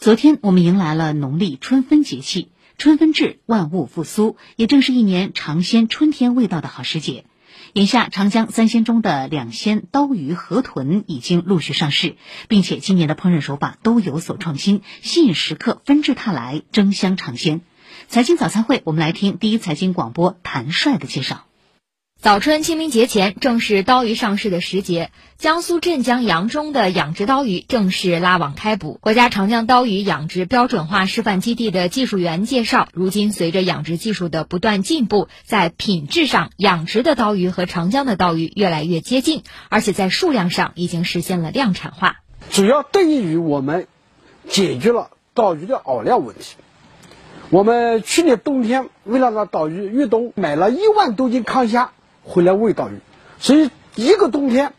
昨天我们迎来了农历春分节气，春分至，万物复苏，也正是一年尝鲜春天味道的好时节。眼下，长江三鲜中的两鲜刀鱼、河豚已经陆续上市，并且今年的烹饪手法都有所创新，吸引食客纷至沓来争相尝鲜。财经早餐会，我们来听第一财经广播谭帅的介绍。早春清明节前，正是刀鱼上市的时节。江苏镇江扬中的养殖刀鱼正式拉网开捕。国家长江刀鱼养殖标准化示范基地的技术员介绍，如今随着养殖技术的不断进步，在品质上，养殖的刀鱼和长江的刀鱼越来越接近，而且在数量上已经实现了量产化。主要得益于我们解决了刀鱼的饵料问题。我们去年冬天为了让刀鱼越冬，买了一万多斤康虾。回来喂岛鱼，所以一个冬天，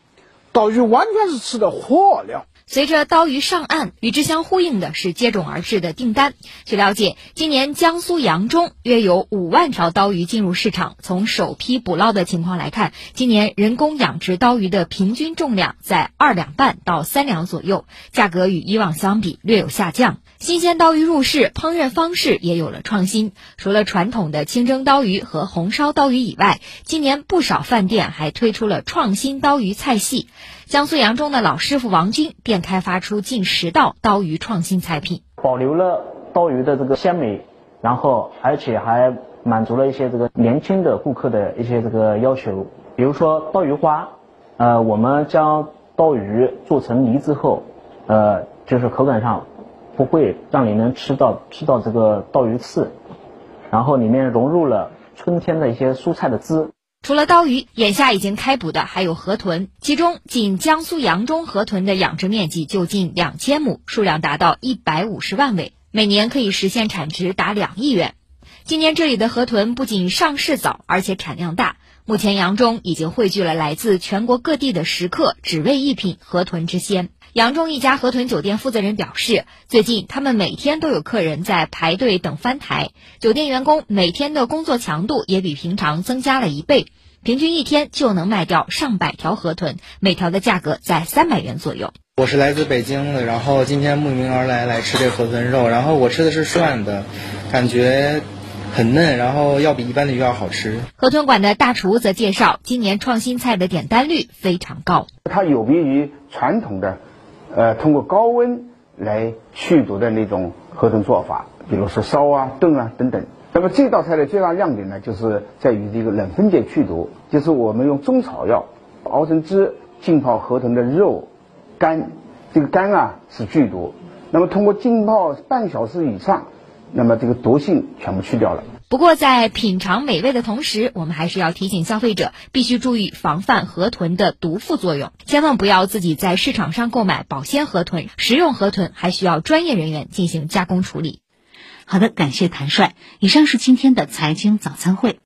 岛鱼完全是吃的活饵料。随着刀鱼上岸，与之相呼应的是接踵而至的订单。据了解，今年江苏扬中约有五万条刀鱼进入市场。从首批捕捞的情况来看，今年人工养殖刀鱼的平均重量在二两半到三两左右，价格与以往相比略有下降。新鲜刀鱼入市，烹饪方式也有了创新。除了传统的清蒸刀鱼和红烧刀鱼以外，今年不少饭店还推出了创新刀鱼菜系。江苏扬中的老师傅王军便开发出近十道刀鱼创新菜品，保留了刀鱼的这个鲜美，然后而且还满足了一些这个年轻的顾客的一些这个要求。比如说刀鱼花，呃，我们将刀鱼做成泥之后，呃，就是口感上不会让你能吃到吃到这个刀鱼刺，然后里面融入了春天的一些蔬菜的汁。除了刀鱼，眼下已经开捕的还有河豚。其中，仅江苏扬中河豚的养殖面积就近两千亩，数量达到一百五十万尾，每年可以实现产值达两亿元。今年这里的河豚不仅上市早，而且产量大。目前，扬中已经汇聚了来自全国各地的食客，只为一品河豚之鲜。扬中一家河豚酒店负责人表示，最近他们每天都有客人在排队等翻台，酒店员工每天的工作强度也比平常增加了一倍，平均一天就能卖掉上百条河豚，每条的价格在三百元左右。我是来自北京的，然后今天慕名而来来吃这河豚肉，然后我吃的是涮的，感觉。很嫩，然后要比一般的鱼要好吃。河豚馆的大厨则介绍，今年创新菜的点单率非常高。它有别于传统的，呃，通过高温来去毒的那种河豚做法，比如说烧啊、炖啊等等。那么这道菜的最大亮点呢，就是在于这个冷分解去毒，就是我们用中草药熬成汁，浸泡河豚的肉、肝，这个肝啊是剧毒。那么通过浸泡半小时以上。那么这个毒性全部去掉了。不过，在品尝美味的同时，我们还是要提醒消费者必须注意防范河豚的毒副作用，千万不要自己在市场上购买保鲜河豚。食用河豚还需要专业人员进行加工处理。好的，感谢谭帅。以上是今天的财经早餐会。